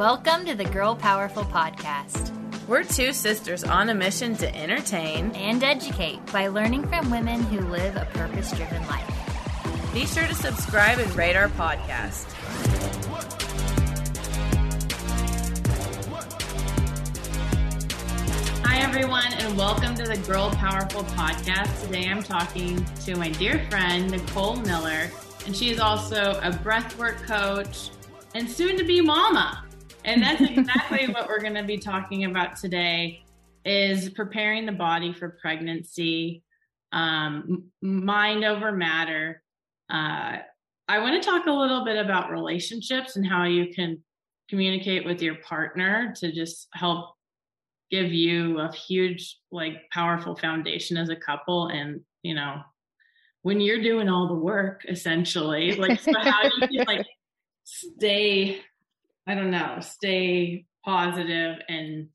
Welcome to the Girl Powerful Podcast We're two sisters on a mission to entertain. and educate by learning from women who live a purpose driven life. Be sure to subscribe and rate our podcast. Hi, everyone, and welcome to the Girl Powerful podcast. Today I'm talking to my dear friend, Nicole Miller, and she is also a breathwork coach and soon to be mama. And that's exactly what we're going to be talking about today is preparing the body for pregnancy, um, mind over matter. Uh, I want to talk a little bit about relationships and how you can communicate with your partner to just help give you a huge, like, powerful foundation as a couple. And, you know, when you're doing all the work, essentially, like, so how you can, like, stay, I don't know, stay positive and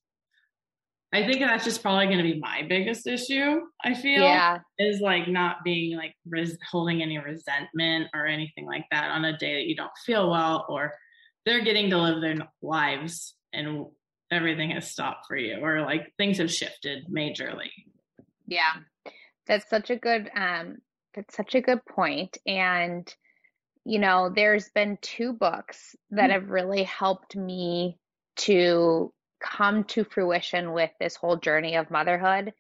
I think that's just probably going to be my biggest issue. I feel Yeah. is like not being like res- holding any resentment or anything like that on a day that you don't feel well or they're getting to live their lives and everything has stopped for you or like things have shifted majorly. Yeah. That's such a good um that's such a good point and you know there's been two books that Mm. have really helped me to come to fruition with this whole journey of motherhood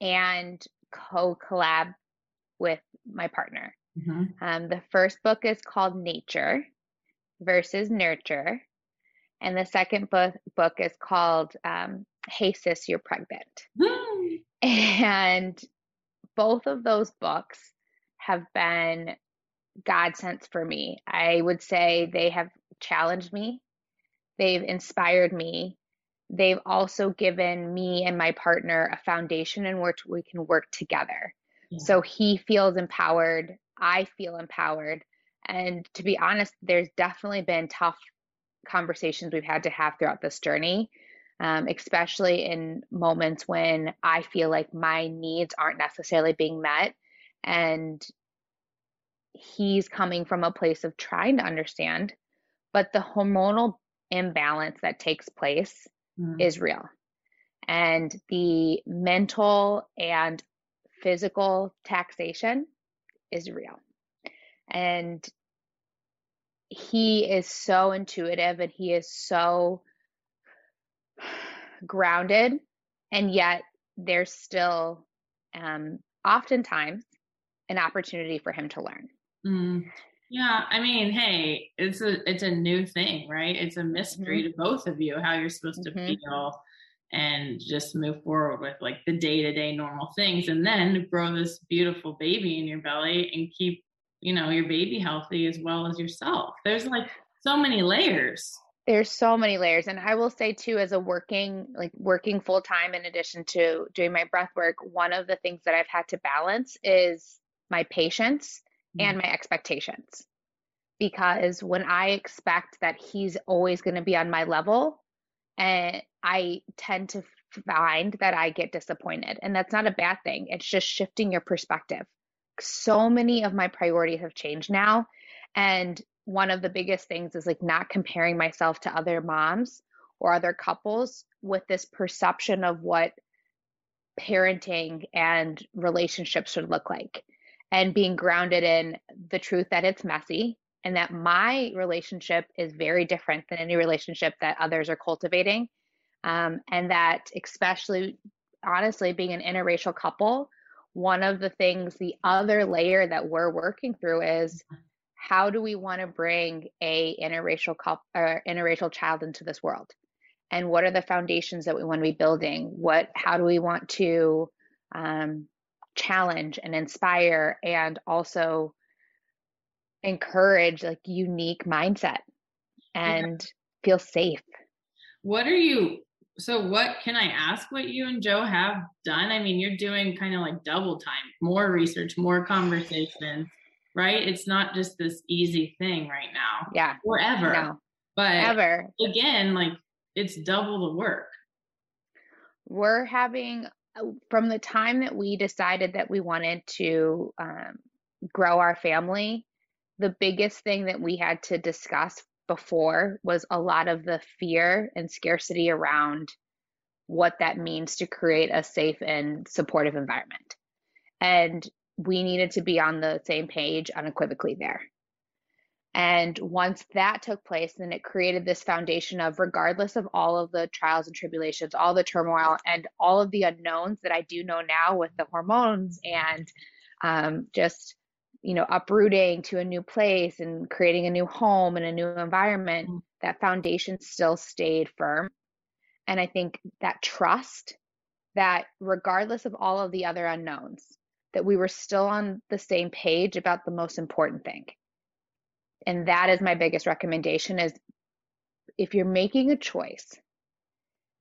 and co-collab with my partner. Um, the first book is called Nature versus Nurture, and the second book book is called um, Hey Sis, You're Pregnant. And both of those books have been godsends for me. I would say they have challenged me, they've inspired me, they've also given me and my partner a foundation in which we can work together. So he feels empowered, I feel empowered. And to be honest, there's definitely been tough conversations we've had to have throughout this journey, um, especially in moments when I feel like my needs aren't necessarily being met. And he's coming from a place of trying to understand, but the hormonal imbalance that takes place Mm. is real. And the mental and physical taxation is real. And he is so intuitive and he is so grounded, and yet there's still um, oftentimes an opportunity for him to learn. Mm. Yeah, I mean, hey, it's a it's a new thing, right? It's a mystery to both of you how you're supposed to Mhm. feel and just move forward with like the day-to-day normal things and then grow this beautiful baby in your belly and keep, you know, your baby healthy as well as yourself. There's like so many layers. There's so many layers. And I will say too, as a working, like working full time in addition to doing my breath work, one of the things that I've had to balance is my patience and my expectations. Because when I expect that he's always going to be on my level, and I tend to find that I get disappointed. And that's not a bad thing. It's just shifting your perspective. So many of my priorities have changed now. And one of the biggest things is like not comparing myself to other moms or other couples with this perception of what parenting and relationships should look like. And being grounded in the truth that it's messy and that my relationship is very different than any relationship that others are cultivating. Um, and that, especially honestly, being an interracial couple, one of the things, the other layer that we're working through is how do we want to bring a interracial couple or interracial child into this world? And what are the foundations that we want to be building? What, how do we want to um, challenge and inspire and also encourage like unique mindset and yeah. feel safe. What are you so what can I ask what you and Joe have done? I mean, you're doing kind of like double time, more research, more conversation, right? It's not just this easy thing right now. Yeah. Forever. No. But ever again, like it's double the work. We're having from the time that we decided that we wanted to um, grow our family, the biggest thing that we had to discuss before was a lot of the fear and scarcity around what that means to create a safe and supportive environment. And we needed to be on the same page unequivocally there. And once that took place, then it created this foundation of, regardless of all of the trials and tribulations, all the turmoil, and all of the unknowns that I do know now with the hormones and um, just, you know, uprooting to a new place and creating a new home and a new environment, mm-hmm. that foundation still stayed firm. And I think that trust that, regardless of all of the other unknowns, that we were still on the same page about the most important thing and that is my biggest recommendation is if you're making a choice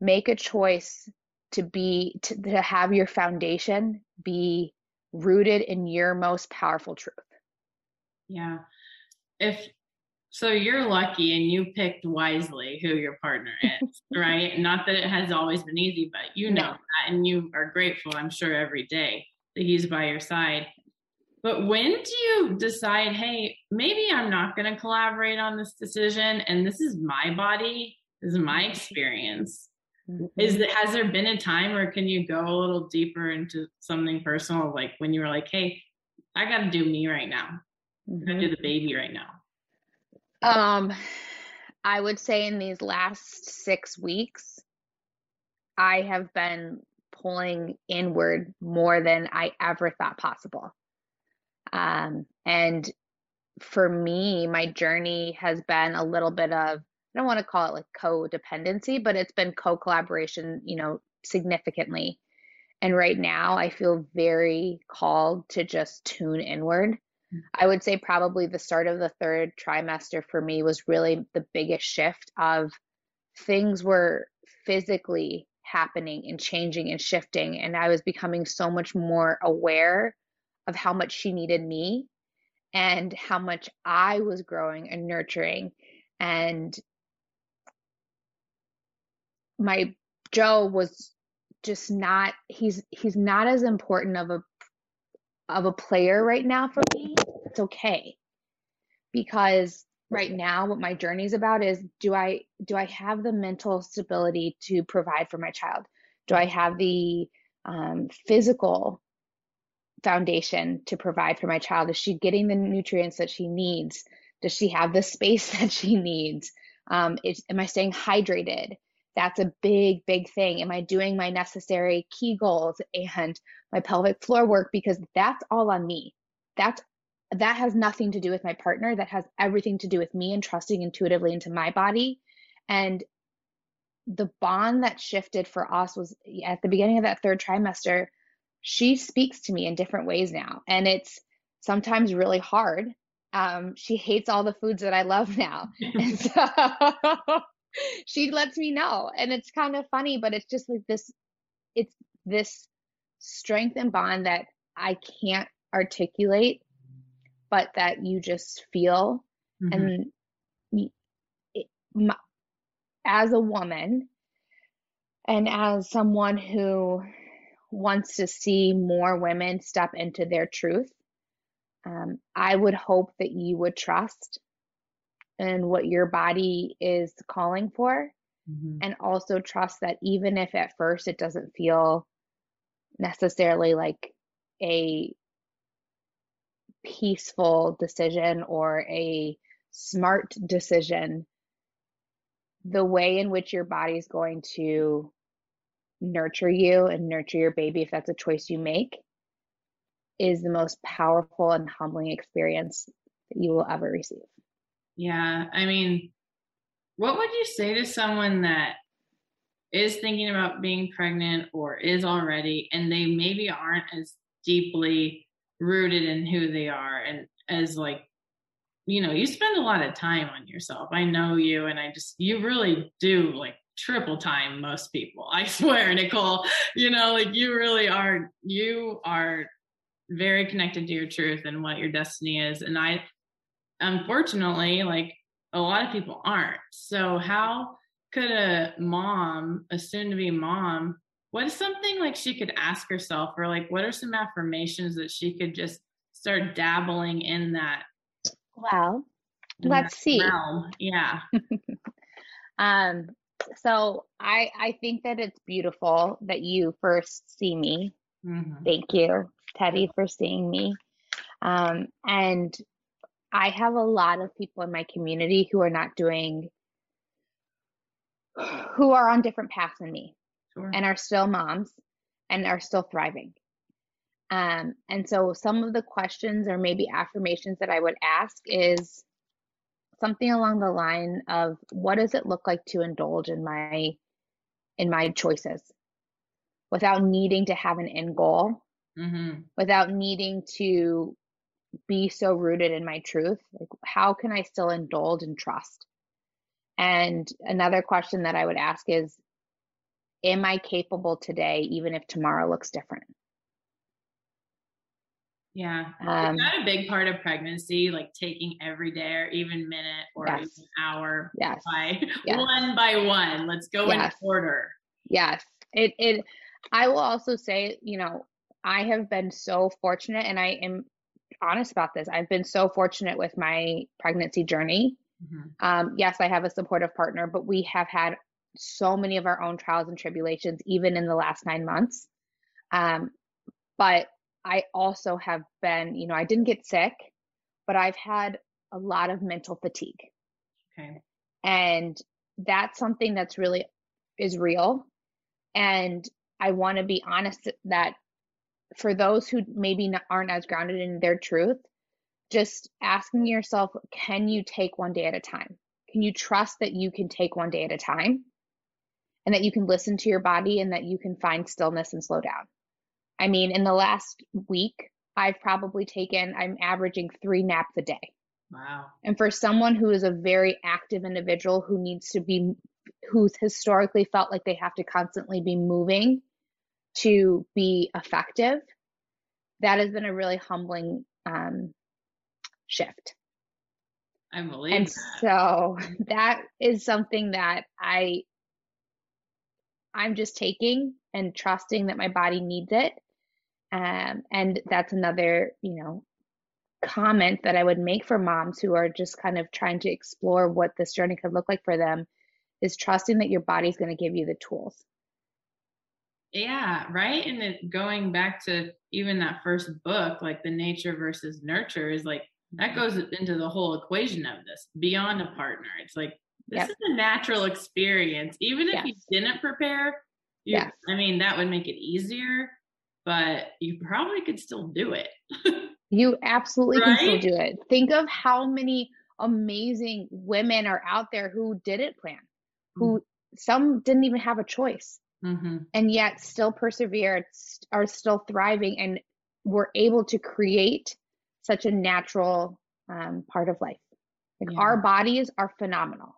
make a choice to be to, to have your foundation be rooted in your most powerful truth. Yeah. If so you're lucky and you picked wisely who your partner is right? Not that it has always been easy but you know no. that and you are grateful i'm sure every day that he's by your side but when do you decide, hey, maybe I'm not going to collaborate on this decision and this is my body, this is my experience? Mm-hmm. Is that has there been a time or can you go a little deeper into something personal like when you were like, hey, I got to do me right now. Mm-hmm. I got to do the baby right now. Um I would say in these last 6 weeks I have been pulling inward more than I ever thought possible. Um, and for me, my journey has been a little bit of, I don't want to call it like codependency, but it's been co collaboration, you know, significantly. And right now, I feel very called to just tune inward. Mm. I would say probably the start of the third trimester for me was really the biggest shift of things were physically happening and changing and shifting. And I was becoming so much more aware of how much she needed me and how much I was growing and nurturing. And my Joe was just not he's he's not as important of a of a player right now for me. It's okay. Because right now what my journey is about is do I do I have the mental stability to provide for my child? Do I have the um, physical foundation to provide for my child? Is she getting the nutrients that she needs? Does she have the space that she needs? Um, is, am I staying hydrated? That's a big, big thing. Am I doing my necessary Kegels and my pelvic floor work? Because that's all on me. That's that has nothing to do with my partner. That has everything to do with me and trusting intuitively into my body. And the bond that shifted for us was at the beginning of that third trimester she speaks to me in different ways now. And it's sometimes really hard. Um, she hates all the foods that I love now. and so she lets me know. And it's kind of funny, but it's just like this it's this strength and bond that I can't articulate, but that you just feel. Mm-hmm. And it, my, as a woman, and as someone who wants to see more women step into their truth. Um, I would hope that you would trust in what your body is calling for, mm-hmm. and also trust that even if at first it doesn't feel necessarily like a peaceful decision or a smart decision, the way in which your body is going to nurture you and nurture your baby, if that's a choice you make, is the most powerful and humbling experience that you will ever receive. Yeah. I mean, what would you say to someone that is thinking about being pregnant or is already and they maybe aren't as deeply rooted in who they are and as like you know you spend a lot of time on yourself i know you and i just you really do like triple time most people i swear nicole. You know like you really are you are very connected to your truth and what your destiny is. And i unfortunately like a lot of people aren't. So how could a mom a soon to be mom what is something like she could ask herself? Or like what are some affirmations that she could just start dabbling in that well let's see. realm. yeah. Um so i i think that it's beautiful that you first see me mm-hmm. thank you Tedi for seeing me um and i have a lot of people in my community who are not doing who are on different paths than me sure. and are still moms and are still thriving. Um, and so some of the questions or maybe affirmations that I would ask is something along the line of what does it look like to indulge in my in my choices without needing to have an end goal mm-hmm. without needing to be so rooted in my truth like how can i still indulge and trust and another question that i would ask is am I capable today, even if tomorrow looks different? Yeah. Um, is that a big part of pregnancy, like taking every day or even minute or yes. even hour yes. by yes. one by one? Let's go yes. in order. Yes. It it I will also say, you know, I have been so fortunate and I am honest about this. I've been so fortunate with my pregnancy journey. Mm-hmm. Um, yes, I have a supportive partner, but we have had so many of our own trials and tribulations, even in the last nine months. Um, but I also have been, you know, I didn't get sick, but I've had a lot of mental fatigue. Okay. And that's something that's really is real. And I want to be honest that for those who maybe aren't as grounded in their truth, just asking yourself, can you take one day at a time? Can you trust that you can take one day at a time? and that you can listen to your body and that you can find stillness and slow down. I mean, in the last week, I've probably taken, I'm averaging three naps a day. Wow. And for someone who is a very active individual who needs to be, who's historically felt like they have to constantly be moving to be effective, that has been a really humbling um, shift. I believe. And that. so that is something that I I'm just taking and trusting that my body needs it. Um, and that's another, you know, comment that I would make for moms who are just kind of trying to explore what this journey could look like for them is trusting that your body's going to give you the tools. Yeah, right. And it, going back to even that first book, like the nature versus nurture, is like that goes into the whole equation of this beyond a partner. It's like this yep. is a natural experience. Even if yes. you didn't prepare, you, yes. I mean, that would make it easier, but you probably could still do it. you absolutely right? can still do it. Think of how many amazing women are out there who didn't plan, who mm-hmm. some didn't even have a choice. Mm-hmm. And yet still persevered, are still thriving, and were able to create such a natural um, part of life. Like yeah. our bodies are phenomenal.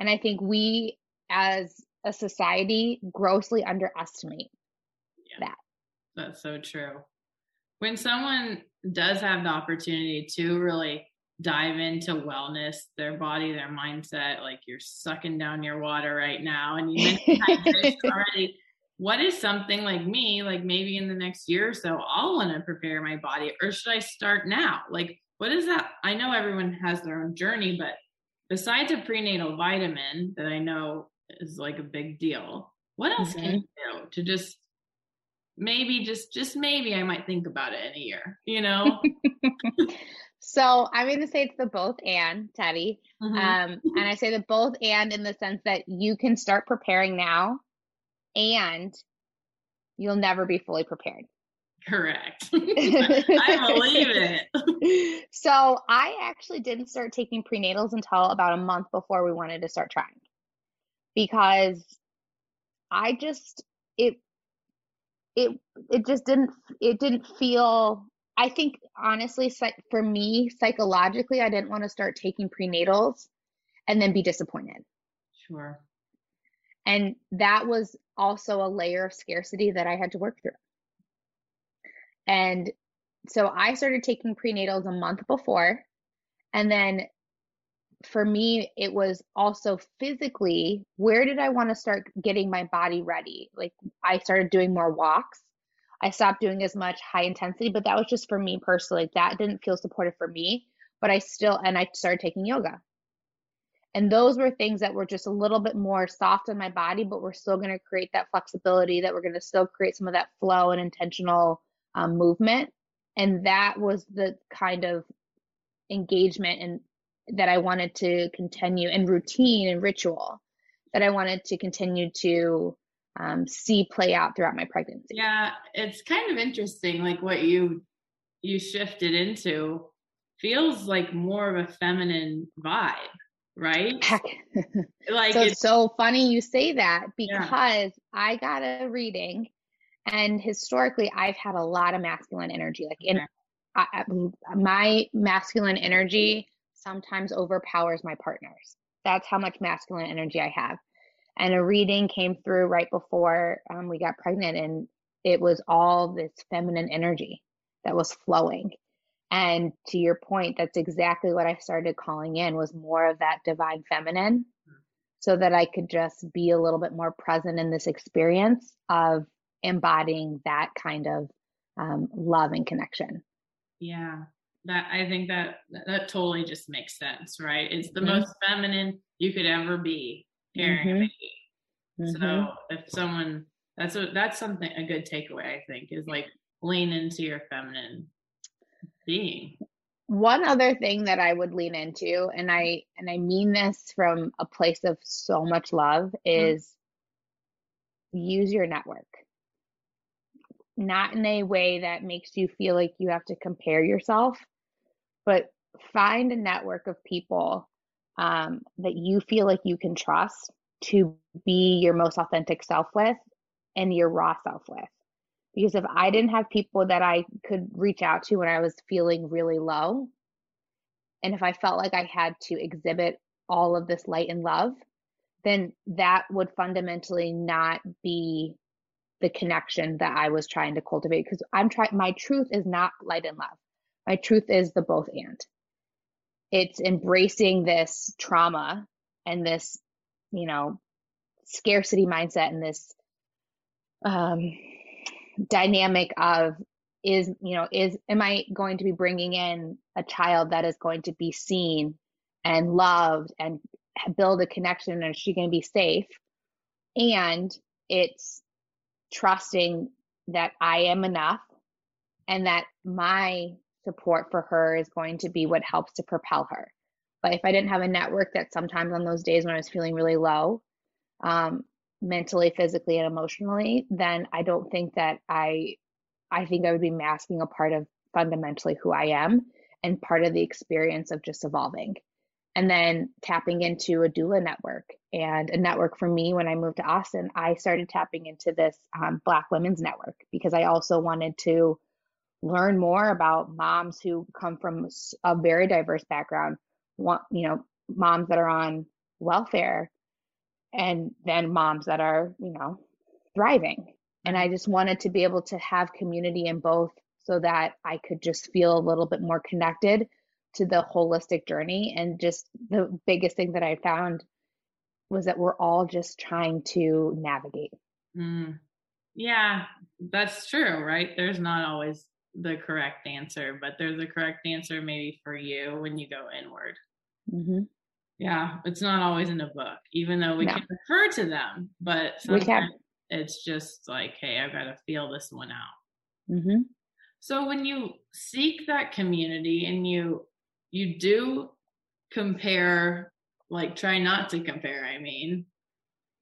And I think we as a society grossly underestimate yeah, that. That's so true. When someone does have the opportunity to really dive into wellness, their body, their mindset, like you're sucking down your water right now, and you mentioned already. What is something like me, like maybe in the next year or so, I'll want to prepare my body, or should I start now? Like, what is that? I know everyone has their own journey, but besides a prenatal vitamin that I know is like a big deal, what else mm-hmm. can you do to just maybe just just maybe I might think about it in a year, you know? so I'm gonna say it's the both and Tedi. Mm-hmm. Um and I say the both and in the sense that you can start preparing now and you'll never be fully prepared. Correct. I believe it. so I actually didn't start taking prenatals until about a month before we wanted to start trying because I just it it it just didn't it didn't feel I think honestly for me psychologically I didn't want to start taking prenatals and then be disappointed. Sure. And that was also a layer of scarcity that I had to work through. And so I started taking prenatals a month before. And then for me, it was also physically where did I want to start getting my body ready? Like I started doing more walks. I stopped doing as much high intensity, but that was just for me personally. That didn't feel supportive for me, but I still, and I started taking yoga. And those were things that were just a little bit more soft on my body, but we're still going to create that flexibility, that we're going to still create some of that flow and intentional um, movement. And that was the kind of engagement and that I wanted to continue and routine and ritual that I wanted to continue to um, see play out throughout my pregnancy. Yeah, it's kind of interesting, like what you you shifted into feels like more of a feminine vibe, right? like so it's so funny you say that because yeah. I got a reading, and historically I've had a lot of masculine energy, like in. I, my masculine energy sometimes overpowers my partner's. That's how much masculine energy I have. And a reading came through right before um, we got pregnant, and it was all this feminine energy that was flowing. And to your point, that's exactly what I started calling in was more of that divine feminine so that I could just be a little bit more present in this experience of embodying that kind of um, love and connection. Yeah that I think that that totally just makes sense, right? It's the mm-hmm. most feminine you could ever be carrying mm-hmm. a baby. Mm-hmm. So if someone that's a that's something a good takeaway I think is like lean into your feminine being. One other thing that I would lean into and I and I mean this from a place of so much love mm-hmm. is use your network not in a way that makes you feel like you have to compare yourself, but find a network of people um, that you feel like you can trust to be your most authentic self with and your raw self with. Because if I didn't have people that I could reach out to when I was feeling really low, and if I felt like I had to exhibit all of this light and love, then that would fundamentally not be the connection that I was trying to cultivate. Because I'm trying, my truth is not light and love. My truth is the both and. It's embracing this trauma and this, you know, scarcity mindset and this um, dynamic of is, you know, is, am I going to be bringing in a child that is going to be seen and loved and build a connection and is she going to be safe? And it's trusting that I am enough and that my support for her is going to be what helps to propel her. But if I didn't have a network that sometimes on those days when I was feeling really low, um, mentally, physically, and emotionally, then I don't think that I, I think I would be masking a part of fundamentally who I am and part of the experience of just evolving. And then tapping into a doula network and a network for me when I moved to Austin, I started tapping into this um, Black Women's Network because I also wanted to learn more about moms who come from a very diverse background, want, you know, moms that are on welfare and then moms that are, you know, thriving. And I just wanted to be able to have community in both so that I could just feel a little bit more connected to the holistic journey. And just the biggest thing that I found was that we're all just trying to navigate. Mm. Yeah, that's true, right? There's not always the correct answer, but there's a correct answer maybe for you when you go inward. Mm-hmm. Yeah, it's not always in a book, even though we no. can refer to them, but we can. It's just like, hey, I've got to feel this one out. Mm-hmm. So when you seek that community and you you do compare, like try not to compare, I mean,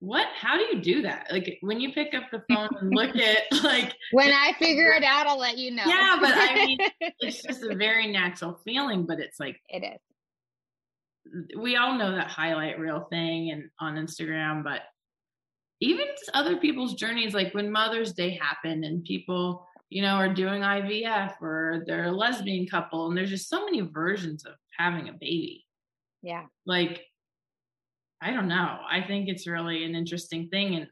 what how do you do that? Like when you pick up the phone and look at like when i figure it out i'll let you know. Yeah but i mean it's just a very natural feeling but it's like it is. We all know that highlight reel thing and on instagram but even other people's journeys like when mother's day happened and people you know are doing ivf or they're a lesbian couple and there's just so many versions of having a baby. Yeah. Like I don't know. I think it's really an interesting thing. And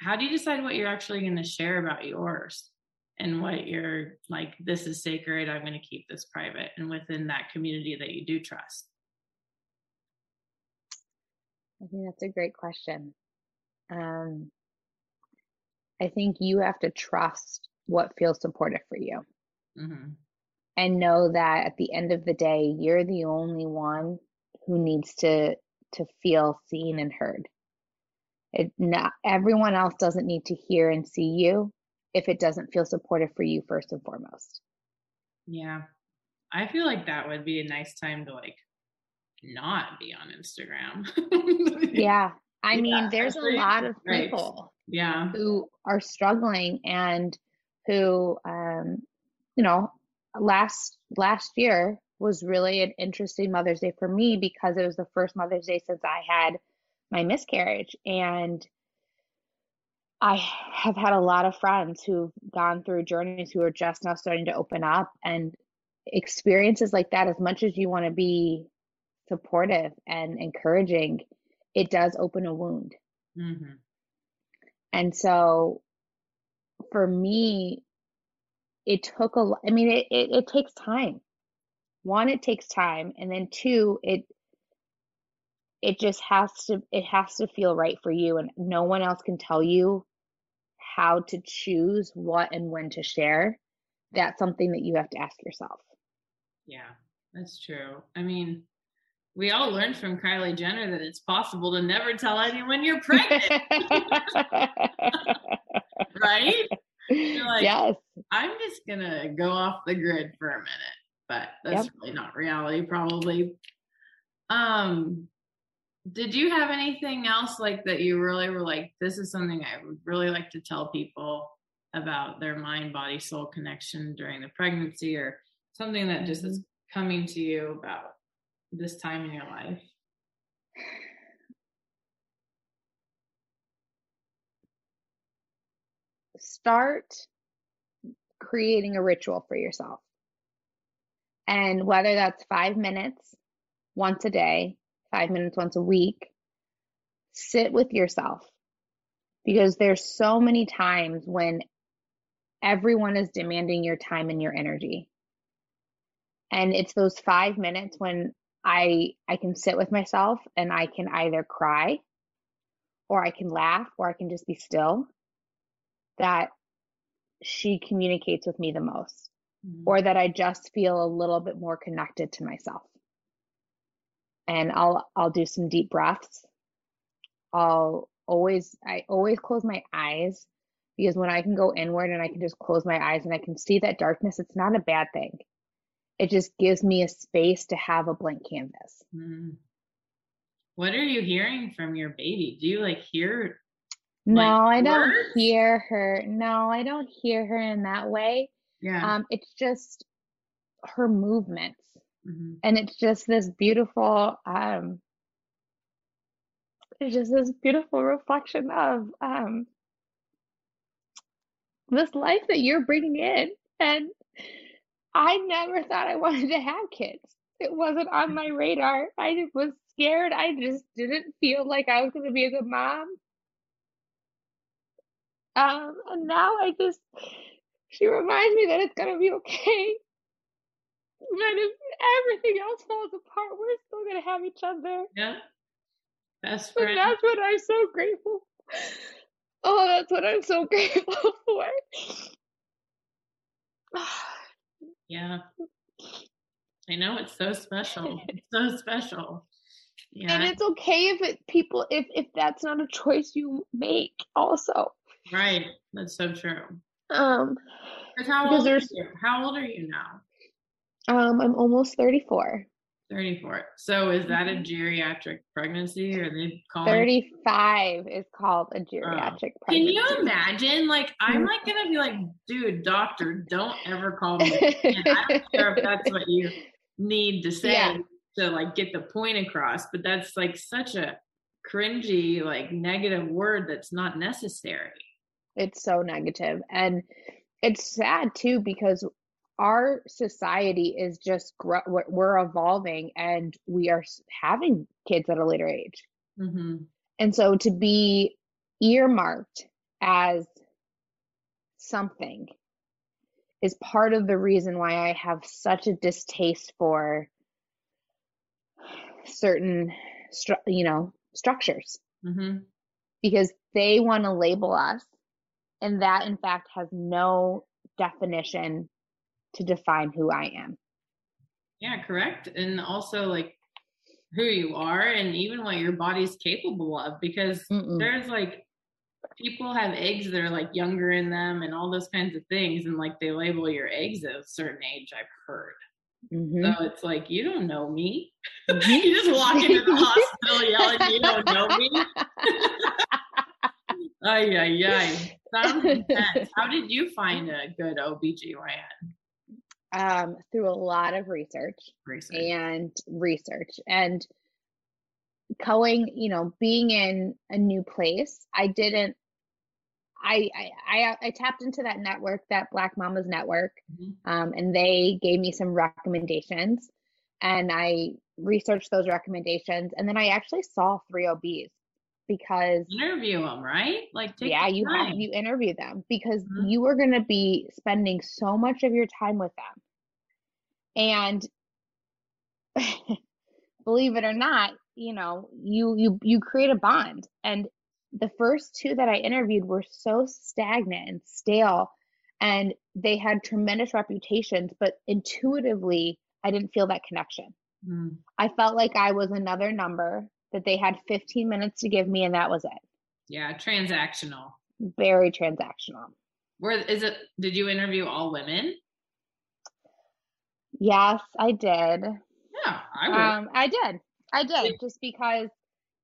how do you decide what you're actually going to share about yours and what you're like, this is sacred, I'm going to keep this private and within that community that you do trust? I think that's a great question. Um, I think you have to trust what feels supportive for you. Mm-hmm. And know that at the end of the day, you're the only one who needs to to feel seen and heard. It not everyone else doesn't need to hear and see you if it doesn't feel supportive for you first and foremost. Yeah. I feel like that would be a nice time to like not be on Instagram. yeah. I yeah, mean, there's a lot of people right. yeah. who are struggling and who um you know, last last year was really an interesting Mother's Day for me because it was the first Mother's Day since I had my miscarriage. And I have had a lot of friends who've gone through journeys who are just now starting to open up and experiences like that, as much as you want to be supportive and encouraging, it does open a wound. Mm-hmm. And so for me, it took a, I mean, it, it, it takes time one it takes time and then two it it just has to it has to feel right for you and no one else can tell you how to choose what and when to share. That's something that you have to ask yourself. Yeah that's true. I mean we all learned from kylie jenner that it's possible to never tell anyone you're pregnant. Right? Like, yes. I'm just gonna go off the grid for a minute but that's yep. really not reality probably. Um did you have anything else like that you really were like this is something i would really like to tell people about their mind body soul connection during the pregnancy or something that just is coming to you about this time in your life? Start creating a ritual for yourself and whether that's five minutes once a day, five minutes once a week, sit with yourself because there's so many times when everyone is demanding your time and your energy. And it's those five minutes when I I can sit with myself and I can either cry or I can laugh or I can just be still that she communicates with me the most mm-hmm. or that I just feel a little bit more connected to myself. And I'll I'll do some deep breaths. I'll always I always close my eyes because when I can go inward and I can just close my eyes and I can see that darkness, it's not a bad thing. It just gives me a space to have a blank canvas. Mm. What are you hearing from your baby? Do you like hear no, I don't hear her. No, I don't hear her in that way. Yeah. Um, it's just her movements. Mm-hmm. And it's just this beautiful, um, it's just this beautiful reflection of um, this life that you're bringing in. And I never thought I wanted to have kids. It wasn't on my radar. I was scared. I just didn't feel like I was going to be a good mom. Um, and now I just she reminds me that it's gonna be okay. That if everything else falls apart, we're still gonna have each other. Yeah. Best friend. And that's what I'm so grateful. Oh, that's what I'm so grateful for. Oh, yeah. I know it's so special. It's so special. Yeah. And it's okay if it people if if that's not a choice you make also. Right. That's so true. Um, how old, are you? how old are you now? Um, I'm almost 34. 34. So is that a geriatric pregnancy or they call 35 is called a geriatric oh. pregnancy. Can you imagine? Like I'm like gonna be like, dude, doctor, don't ever call me. I don't care if that's what you need to say yeah. to like get the point across, but that's like such a cringy, like negative word that's not necessary. It's so negative. And it's sad too because our society is just we're evolving and we are having kids at a later age mm-hmm. and so to be earmarked as something is part of the reason why i have such a distaste for certain you know structures mm-hmm. because they want to label us and that in fact has no definition to define who I am. Yeah, correct. And also like who you are and even what your body's capable of because Mm-mm. there's like people have eggs that are like younger in them and all those kinds of things and like they label your eggs at a certain age I've heard. Mm-hmm. So it's like you don't know me. Mm-hmm. you just walk into the hospital yelling, "You don't know me." ay ay ay. Sounds intense. How did you find a good OBGYN? um, through a lot of research, research and research and going, you know, being in a new place. I didn't. I, I I I tapped into that network, that Black Mamas network, mm-hmm. um, and they gave me some recommendations, and I researched those recommendations, and then I actually saw three OBs because interview them, right? Like, yeah, you time. have you interview them because mm-hmm. you are going to be spending so much of your time with them, and believe it or not, you know, you you you create a bond. And the first two that I interviewed were so stagnant and stale, and they had tremendous reputations, but intuitively, I didn't feel that connection. Mm. I felt like I was another number that they had 15 minutes to give me and that was it. Yeah, transactional. Very transactional. Where is it did you interview all women? Yes, I did. Yeah, I would. Um I did. I did just because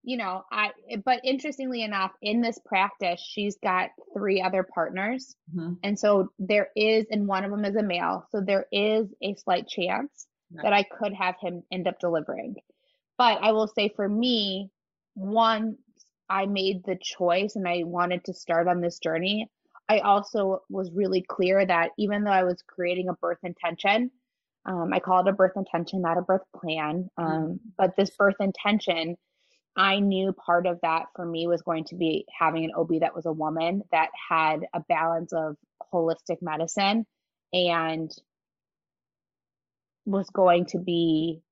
you know, I but interestingly enough, in this practice, she's got three other partners. Mm-hmm. And so there is and one of them is a male. So there is a slight chance that I could have him end up delivering. But I will say for me, once I made the choice and I wanted to start on this journey, I also was really clear that even though I was creating a birth intention, um, I call it a birth intention, not a birth plan. Um, mm-hmm. but this birth intention, I knew part of that for me was going to be having an OB that was a woman that had a balance of holistic medicine and was going to be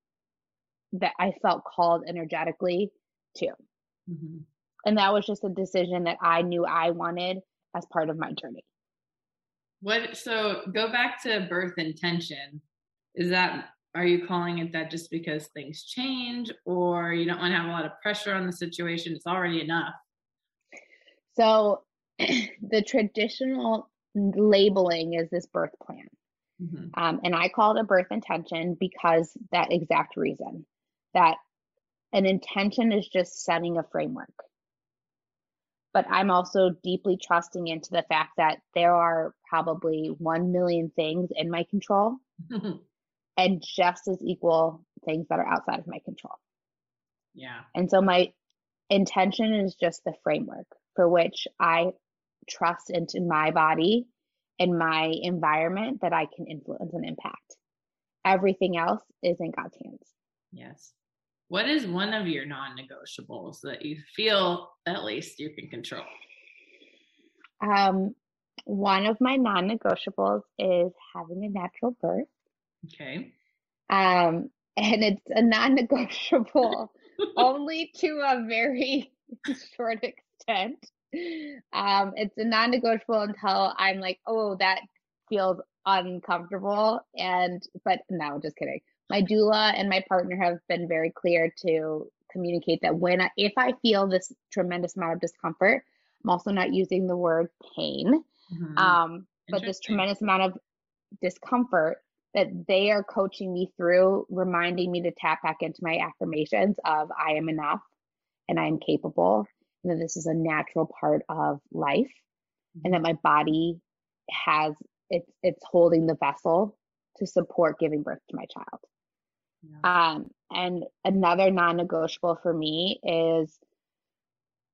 that I felt called energetically to. Mm-hmm. And that was just a decision that I knew I wanted as part of my journey. What so go back to birth intention. Is that are you calling it that just because things change or you don't want to have a lot of pressure on the situation? It's already enough. So the traditional labeling is this birth plan. Mm-hmm. Um, and I call it a birth intention because that exact reason that an intention is just setting a framework. But I'm also deeply trusting into the fact that there are probably 1 million things in my control and just as equal things that are outside of my control. Yeah. And so my intention is just the framework for which I trust into my body and my environment that I can influence and impact. Everything else is in God's hands. Yes. What is one of your non negotiables that you feel at least you can control? Um, one of my non negotiables is having a natural birth. Okay. Um, and it's a non negotiable only to a very short extent. Um, it's a non negotiable until I'm like, oh, that feels uncomfortable. And, but no, just kidding my doula and my partner have been very clear to communicate that when I, if I feel this tremendous amount of discomfort, I'm also not using the word pain. Mm-hmm. Um, but this tremendous amount of discomfort that they are coaching me through, reminding me to tap back into my affirmations of I am enough and I am capable, and that this is a natural part of life, and that my body has it's it's holding the vessel to support giving birth to my child. Um, and another non-negotiable for me is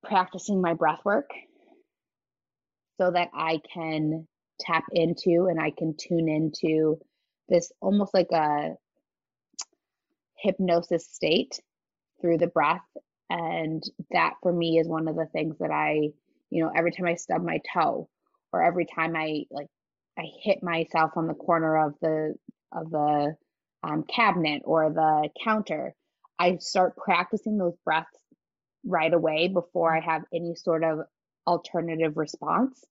practicing my breath work so that I can tap into and I can tune into this almost like a hypnosis state through the breath. And that for me is one of the things that I, you know, every time I stub my toe or every time I like I hit myself on the corner of the of the um, cabinet or the counter, I start practicing those breaths right away before I have any sort of alternative response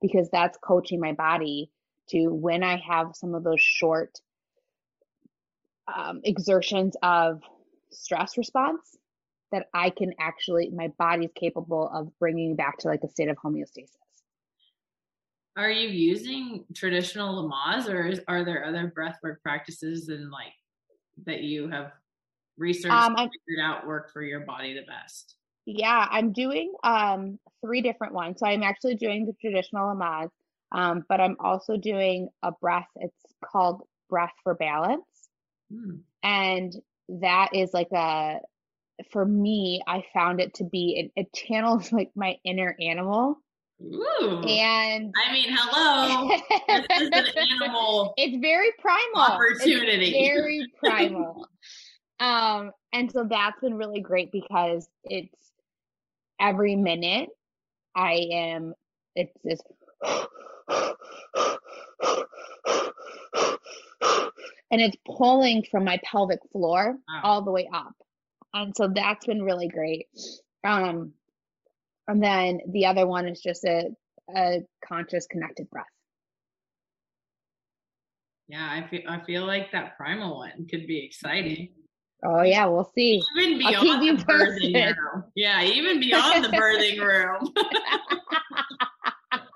because that's coaching my body to when I have some of those short um, exertions of stress response that I can actually, my body's capable of bringing back to like a state of homeostasis. Are you using traditional Lamaze or is, are there other breathwork practices and like that you have researched um, figured out work for your body the best? Yeah, I'm doing um, three different ones. So I'm actually doing the traditional Lamaze, um, but I'm also doing a breath. It's called Breath for Balance. Hmm. And that is like a, for me, I found it to be, it, it channels like my inner animal. Ooh. And I mean, hello. this is an animal. It's very primal. Opportunity. It's very primal. um, and so that's been really great because it's every minute I am, it's this. and it's pulling from my pelvic floor wow. all the way up. And so that's been really great. Um, and then the other one is just a, a conscious connected breath. Yeah, I feel I feel like that primal one could be exciting. Oh yeah, we'll see. Even beyond the birthing room. Yeah, even beyond the birthing room.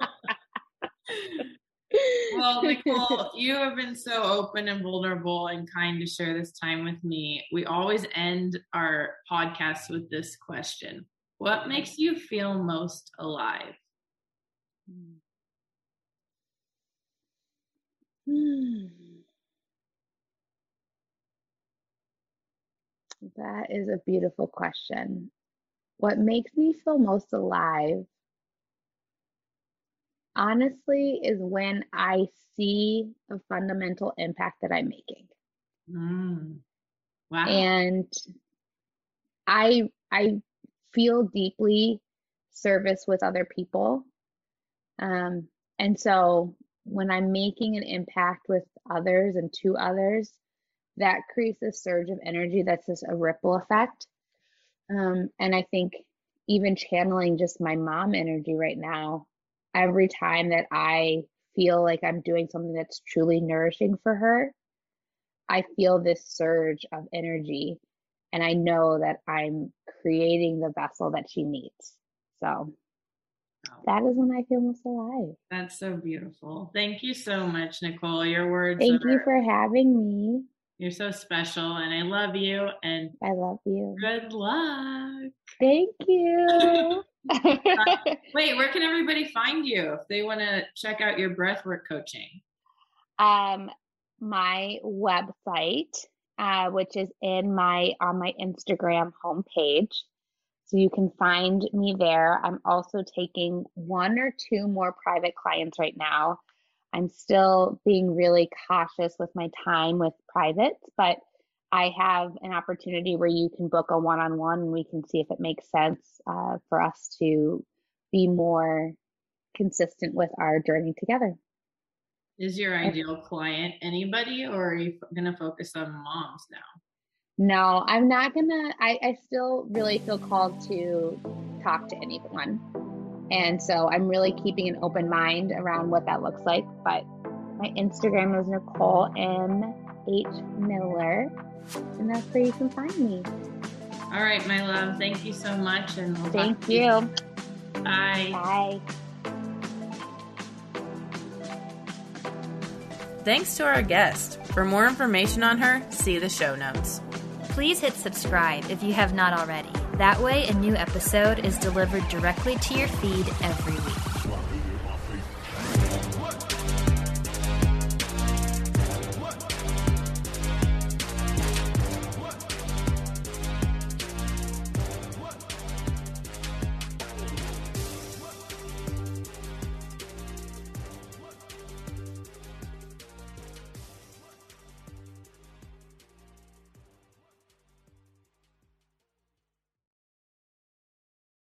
well, Nicole, you have been so open and vulnerable and kind to share this time with me. We always end our podcast with this question What makes you feel most alive? Hmm. That is a beautiful question. What makes me feel most alive, honestly, is when I see the fundamental impact that I'm making. Mm. Wow. And I I feel deeply service with other people. Um, and so when I'm making an impact with others and to others, that creates a surge of energy that's just a ripple effect. Um, and I think even channeling just my mom energy right now, every time that I feel like I'm doing something that's truly nourishing for her, I feel this surge of energy. And I know that I'm creating the vessel that she needs. So that is when I feel most alive. That's so beautiful. Thank you so much, Nicole. Your words. Thank are- you for having me. You're so special and I love you and I love you. Good luck. Thank you. wait, where can everybody find you if they want to check out your breathwork coaching? Um my website uh, which is in my on my Instagram homepage. So you can find me there. I'm also taking one or two more private clients right now. I'm still being really cautious with my time with privates, but I have an opportunity where you can book a one on one and we can see if it makes sense uh, for us to be more consistent with our journey together. Is your ideal client anybody or are you going to focus on moms now? No, I'm not going to. I still really feel called to talk to anyone. And so I'm really keeping an open mind around what that looks like. But my Instagram is Nicole M H Miller, and that's where you can find me. All right, my love. Thank you so much, and we'll thank you. Bye. Bye. Thanks to our guest. For more information on her, see the show notes. Please hit subscribe if you have not already. That way, a new episode is delivered directly to your feed every week.